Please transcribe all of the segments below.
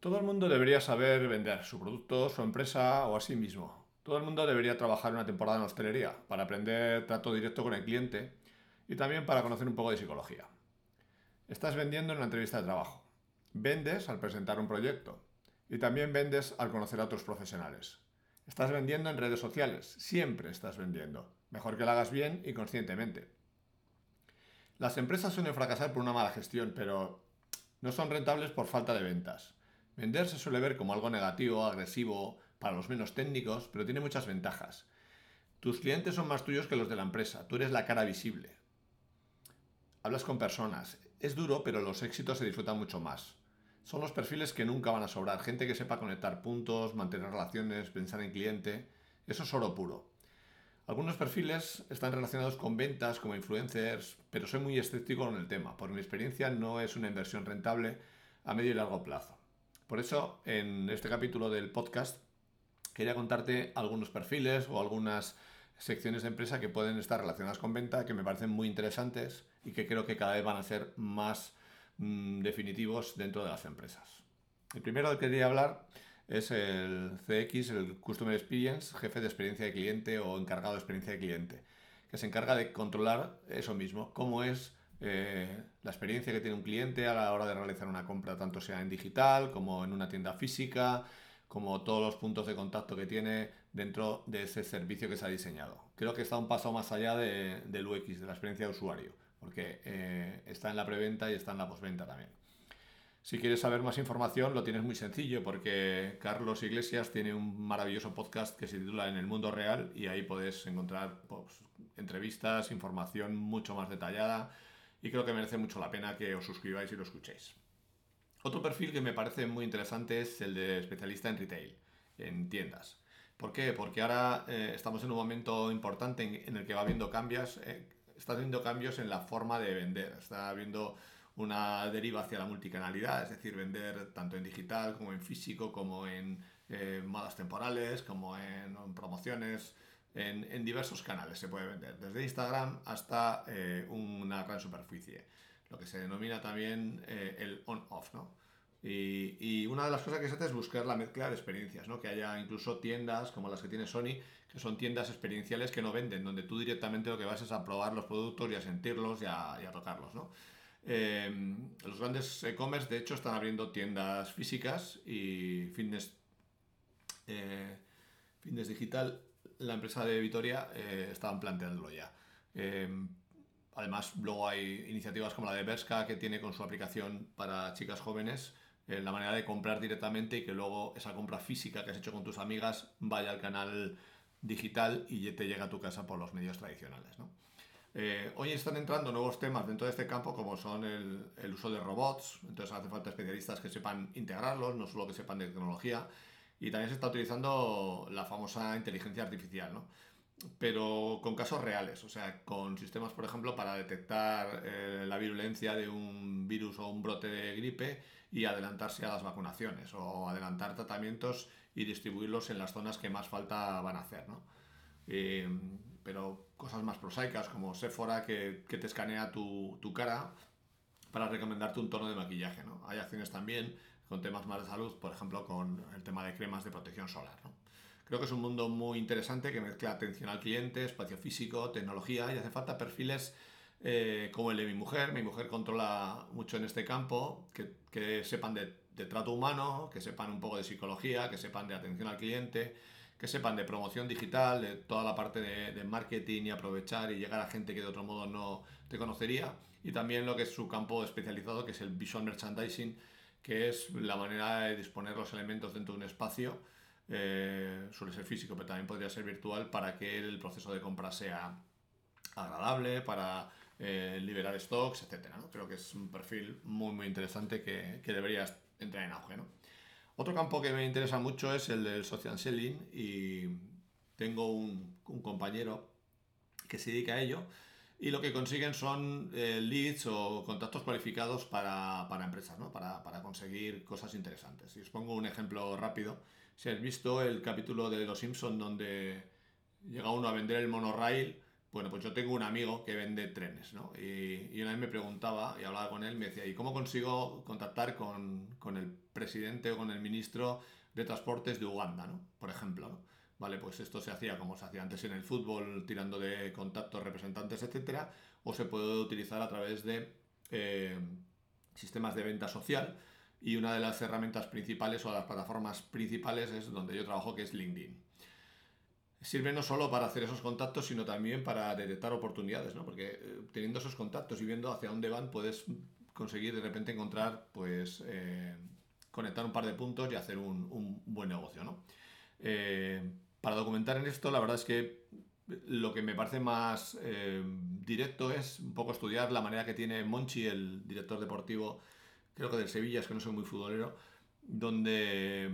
Todo el mundo debería saber vender su producto, su empresa o a sí mismo. Todo el mundo debería trabajar una temporada en hostelería para aprender trato directo con el cliente y también para conocer un poco de psicología. Estás vendiendo en una entrevista de trabajo. Vendes al presentar un proyecto y también vendes al conocer a otros profesionales. Estás vendiendo en redes sociales. Siempre estás vendiendo. Mejor que lo hagas bien y conscientemente. Las empresas suelen fracasar por una mala gestión, pero no son rentables por falta de ventas. Vender se suele ver como algo negativo, agresivo, para los menos técnicos, pero tiene muchas ventajas. Tus clientes son más tuyos que los de la empresa, tú eres la cara visible. Hablas con personas. Es duro, pero los éxitos se disfrutan mucho más. Son los perfiles que nunca van a sobrar. Gente que sepa conectar puntos, mantener relaciones, pensar en cliente. Eso es oro puro. Algunos perfiles están relacionados con ventas como influencers, pero soy muy escéptico con el tema. Por mi experiencia no es una inversión rentable a medio y largo plazo. Por eso, en este capítulo del podcast, quería contarte algunos perfiles o algunas secciones de empresa que pueden estar relacionadas con venta, que me parecen muy interesantes y que creo que cada vez van a ser más mm, definitivos dentro de las empresas. El primero del que quería hablar es el CX, el Customer Experience, jefe de experiencia de cliente o encargado de experiencia de cliente, que se encarga de controlar eso mismo, cómo es eh, la experiencia que tiene un cliente a la hora de realizar una compra, tanto sea en digital como en una tienda física, como todos los puntos de contacto que tiene dentro de ese servicio que se ha diseñado. Creo que está un paso más allá del UX, de la experiencia de usuario, porque eh, está en la preventa y está en la postventa también. Si quieres saber más información, lo tienes muy sencillo, porque Carlos Iglesias tiene un maravilloso podcast que se titula En el mundo real y ahí puedes encontrar pues, entrevistas, información mucho más detallada y creo que merece mucho la pena que os suscribáis y lo escuchéis. Otro perfil que me parece muy interesante es el de especialista en retail, en tiendas. ¿Por qué? Porque ahora eh, estamos en un momento importante en, el que va habiendo cambios, eh, está habiendo cambios en la forma de vender, está habiendo una deriva hacia la multicanalidad, es decir, vender tanto en digital como en físico, como en eh, modas temporales, como en promociones, en, diversos canales se puede vender, desde Instagram hasta eh, una gran superficie, lo que se denomina también eh, el on-off, ¿no? Y, una de las cosas que se hace es buscar la mezcla de experiencias, ¿no? Que haya incluso tiendas como las que tiene Sony, que son tiendas experienciales que no venden, donde tú directamente lo que vas es a probar los productos y a sentirlos y a, tocarlos, ¿no? Eh, los grandes e-commerce, de hecho, están abriendo tiendas físicas y fitness, fitness digital la empresa de Vitoria eh, estaban planteándolo ya. Em, además, luego hay iniciativas como la de Berska que tiene con su aplicación para chicas jóvenes eh, la manera de comprar directamente y que luego esa compra física que has hecho con tus amigas vaya al canal digital y te llega a tu casa por los medios tradicionales. Eh, hoy están entrando nuevos temas dentro de este campo como son el, el, uso de robots, entonces hace falta especialistas que sepan integrarlos, no solo que sepan de tecnología, y también se está utilizando la famosa inteligencia artificial, ¿no? Pero con casos reales, o sea, con sistemas, por ejemplo, para detectar eh, la virulencia de un virus o un brote de gripe y adelantarse a las vacunaciones o adelantar tratamientos y distribuirlos en las zonas que más falta van a hacer, ¿no? Eh, pero cosas más prosaicas como Sephora que, que te escanea tu, tu, cara para recomendarte un tono de maquillaje, ¿no? Hay acciones también con temas más de salud, por ejemplo, con el tema de cremas de protección solar. Creo que es un mundo muy interesante que mezcla atención al cliente, espacio físico, tecnología y hace falta perfiles eh, como el de mi mujer. Mi mujer controla mucho en este campo, que, sepan de, trato humano, que sepan un poco de psicología, que sepan de atención al cliente, que sepan de promoción digital, de toda la parte de, de, marketing y aprovechar y llegar a gente que de otro modo no te conocería. Y también lo que es su campo especializado, que es el visual merchandising, que es la manera de disponer los elementos dentro de un espacio. Eh, suele ser físico, pero también podría ser virtual para que el proceso de compra sea agradable, para eh, liberar stocks, etc. Creo que es un perfil muy, muy interesante que, que debería entrar en auge. Otro campo que me interesa mucho es el del social selling y tengo un, un compañero que se dedica a ello y lo que consiguen son eh, leads o contactos cualificados para, para empresas, ¿no? para, para, conseguir cosas interesantes. Y os pongo un ejemplo rápido. Si has visto el capítulo de Los Simpson donde llega uno a vender el monorail Bueno, pues yo tengo un amigo que vende trenes, ¿no? Y, y una vez me preguntaba y hablaba con él, me decía, ¿y cómo consigo contactar con, con el presidente o con el ministro de Transportes de Uganda, ¿no? Por ejemplo, ¿no? Vale, pues esto se hacía como se hacía antes en el fútbol, tirando de contactos, representantes, etcétera, o se puede utilizar a través de eh, sistemas de venta social. Y una de las herramientas principales o las plataformas principales es donde yo trabajo, que es LinkedIn. Sirve no solo para hacer esos contactos, sino también para detectar oportunidades, ¿no? Porque eh, teniendo esos contactos y viendo hacia dónde van, puedes conseguir de repente encontrar, pues, eh, conectar un par de puntos y hacer un, buen negocio, ¿no? Para documentar en esto, la verdad es que lo que me parece más eh, directo es un poco estudiar la manera que tiene Monchi, el director deportivo, creo que del Sevilla, es que no soy muy futbolero, donde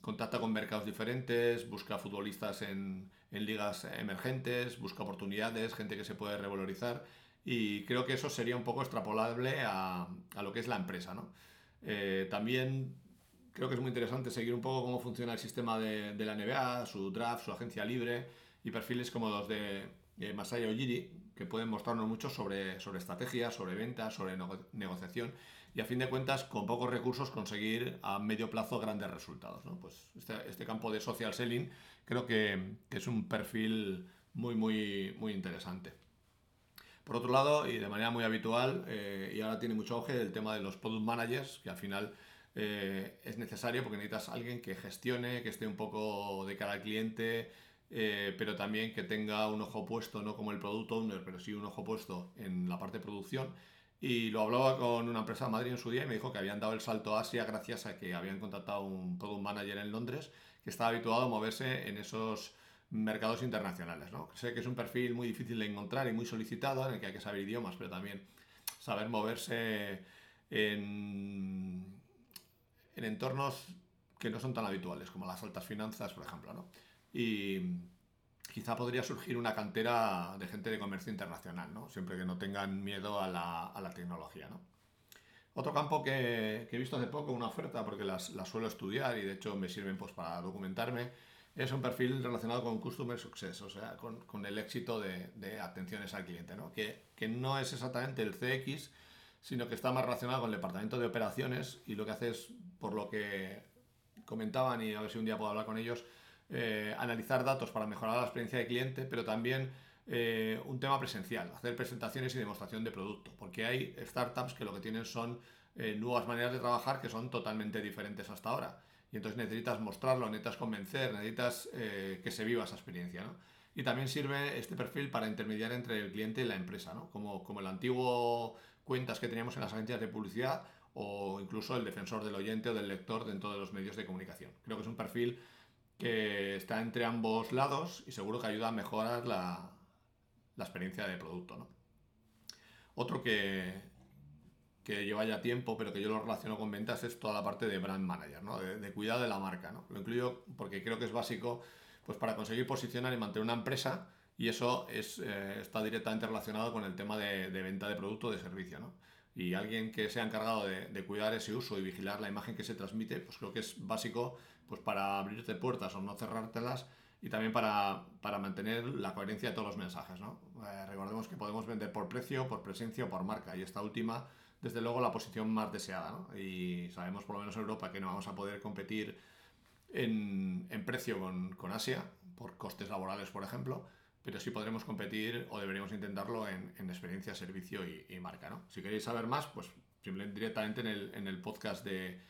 contacta con mercados diferentes, busca futbolistas en, ligas emergentes, busca oportunidades, gente que se puede revalorizar y creo que eso sería un poco extrapolable a, lo que es la empresa. ¿no? Eh, también creo que es muy interesante seguir un poco cómo funciona el sistema de, la NBA, su draft, su agencia libre y perfiles como los de Masaya Ojiri, que pueden mostrarnos mucho sobre, sobre estrategias, sobre ventas, sobre negociación y a fin de cuentas con pocos recursos conseguir a medio plazo grandes resultados. Pues este, este, campo de social selling creo que, es un perfil muy, muy, muy interesante. Por otro lado, y de manera muy habitual, eh, y ahora tiene mucho auge, el tema de los product managers, que al final eh, es necesario porque necesitas alguien que gestione, que esté un poco de cara al cliente, eh, pero también que tenga un ojo puesto, no como el product owner, pero sí un ojo puesto en la parte de producción. Y lo hablaba con una empresa de Madrid en su día y me dijo que habían dado el salto a Asia gracias a que habían contratado un product manager en Londres que estaba habituado a moverse en esos mercados internacionales. ¿no? Sé que es un perfil muy difícil de encontrar y muy solicitado, en el que hay que saber idiomas, pero también saber moverse en en entornos que no son tan habituales, como las altas finanzas, por ejemplo. ¿no? Y quizá podría surgir una cantera de gente de comercio internacional, ¿no? siempre que no tengan miedo a la, a la tecnología. ¿no? Otro campo que, que, he visto hace poco, una oferta, porque las, las, suelo estudiar y de hecho me sirven pues, para documentarme, es un perfil relacionado con Customer Success, o sea, con, con el éxito de, de, atenciones al cliente, ¿no? Que, que no es exactamente el CX, sino que está más relacionado con el departamento de operaciones y lo que hace es, por lo que comentaban y a ver si un día puedo hablar con ellos, eh, analizar datos para mejorar la experiencia de cliente, pero también eh, un tema presencial, hacer presentaciones y demostración de producto, porque hay startups que lo que tienen son eh, nuevas maneras de trabajar que son totalmente diferentes hasta ahora. Y entonces necesitas mostrarlo, necesitas convencer, necesitas que se viva esa experiencia. ¿no? Y también sirve este perfil para intermediar entre el cliente y la empresa, ¿no? como, como el antiguo cuentas que teníamos en las agencias de publicidad o incluso el defensor del oyente o del lector dentro de los medios de comunicación. Creo que es un perfil que está entre ambos lados y seguro que ayuda a mejorar la, la experiencia de producto. ¿no? Otro que, que lleva ya tiempo, pero que yo lo relaciono con ventas, es toda la parte de brand manager, ¿no? de, cuidado de la marca. ¿no? Lo incluyo porque creo que es básico pues, para conseguir posicionar y mantener una empresa y eso es, eh, está directamente relacionado con el tema de, venta de producto o de servicio. ¿no? Y alguien que se ha encargado de, cuidar ese uso y vigilar la imagen que se transmite, pues creo que es básico pues para abrirte puertas o no cerrártelas y también para, para mantener la coherencia de todos los mensajes. ¿no? Eh, recordemos que podemos vender por precio, por presencia o por marca y esta última, desde luego, la posición más deseada. ¿no? Y sabemos por lo menos en Europa que no vamos a poder competir en, en precio con, con Asia por costes laborales, por ejemplo pero sí podremos competir o deberíamos intentarlo en, experiencia, servicio y, marca. ¿no? Si queréis saber más, pues simplemente directamente en el, en el podcast de,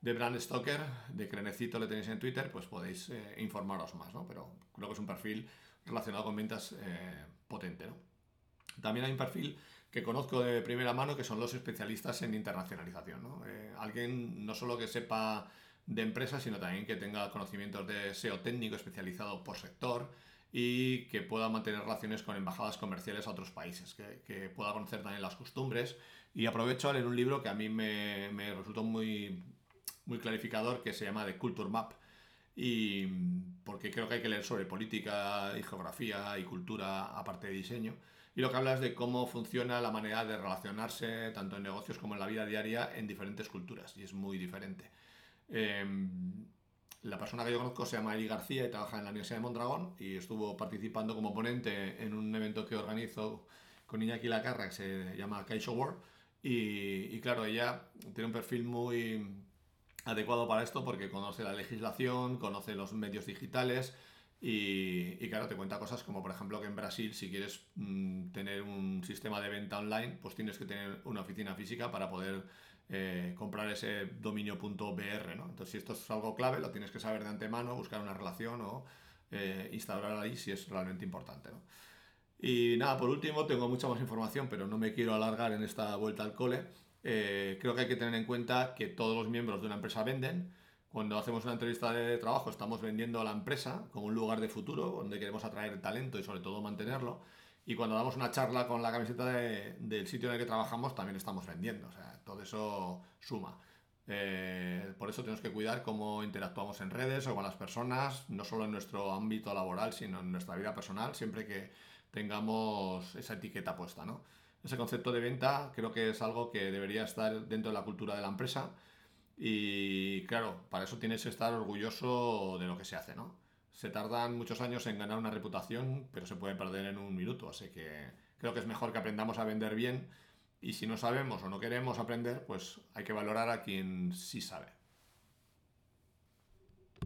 de Brand Stoker, de Crenecito, le tenéis en Twitter, pues podéis eh, informaros más, ¿no? Pero creo que es un perfil relacionado con ventas eh, potente, ¿no? También hay un perfil que conozco de primera mano que son los especialistas en internacionalización, ¿no? Eh, alguien no solo que sepa de empresas, sino también que tenga conocimientos de SEO técnico especializado por sector, y que pueda mantener relaciones con embajadas comerciales a otros países, que, pueda conocer también las costumbres. Y aprovecho a leer un libro que a mí me, me resultó muy, muy clarificador, que se llama The Culture Map, y porque creo que hay que leer sobre política y geografía y cultura aparte de diseño. Y lo que habla es de cómo funciona la manera de relacionarse tanto en negocios como en la vida diaria en diferentes culturas, y es muy diferente. Em, la persona que yo conozco se llama Eli García y trabaja en la Universidad de Mondragón y estuvo participando como ponente en un evento que organizó con Iñaki Lacarra que se llama Kaisho World. Y, y claro, ella tiene un perfil muy adecuado para esto porque conoce la legislación, conoce los medios digitales y, claro, te cuenta cosas como por ejemplo que en Brasil si quieres mm, tener un sistema de venta online, pues tienes que tener una oficina física para poder eh, comprar ese dominio.br, ¿no? Entonces si esto es algo clave, lo tienes que saber de antemano, buscar una relación o eh, instaurar ahí si es realmente importante. Y nada, por último, tengo mucha más información, pero no me quiero alargar en esta vuelta al cole. Eh, creo que hay que tener en cuenta que todos los miembros de una empresa venden. Cuando hacemos una entrevista de trabajo estamos vendiendo a la empresa como un lugar de futuro donde queremos atraer talento y sobre todo mantenerlo. Y cuando damos una charla con la camiseta del sitio en el que trabajamos también estamos vendiendo. O sea, todo eso suma. Eh, por eso tenemos que cuidar cómo interactuamos en redes o con las personas, no solo en nuestro ámbito laboral, sino en nuestra vida personal, siempre que tengamos esa etiqueta puesta, ¿no? Ese concepto de venta creo que es algo que debería estar dentro de la cultura de la empresa y claro, para eso tienes que estar orgulloso de lo que se hace, ¿no? Se tardan muchos años en ganar una reputación, pero se puede perder en un minuto, así que creo que es mejor que aprendamos a vender bien y si no sabemos o no queremos aprender, pues hay que valorar a quien sí sabe.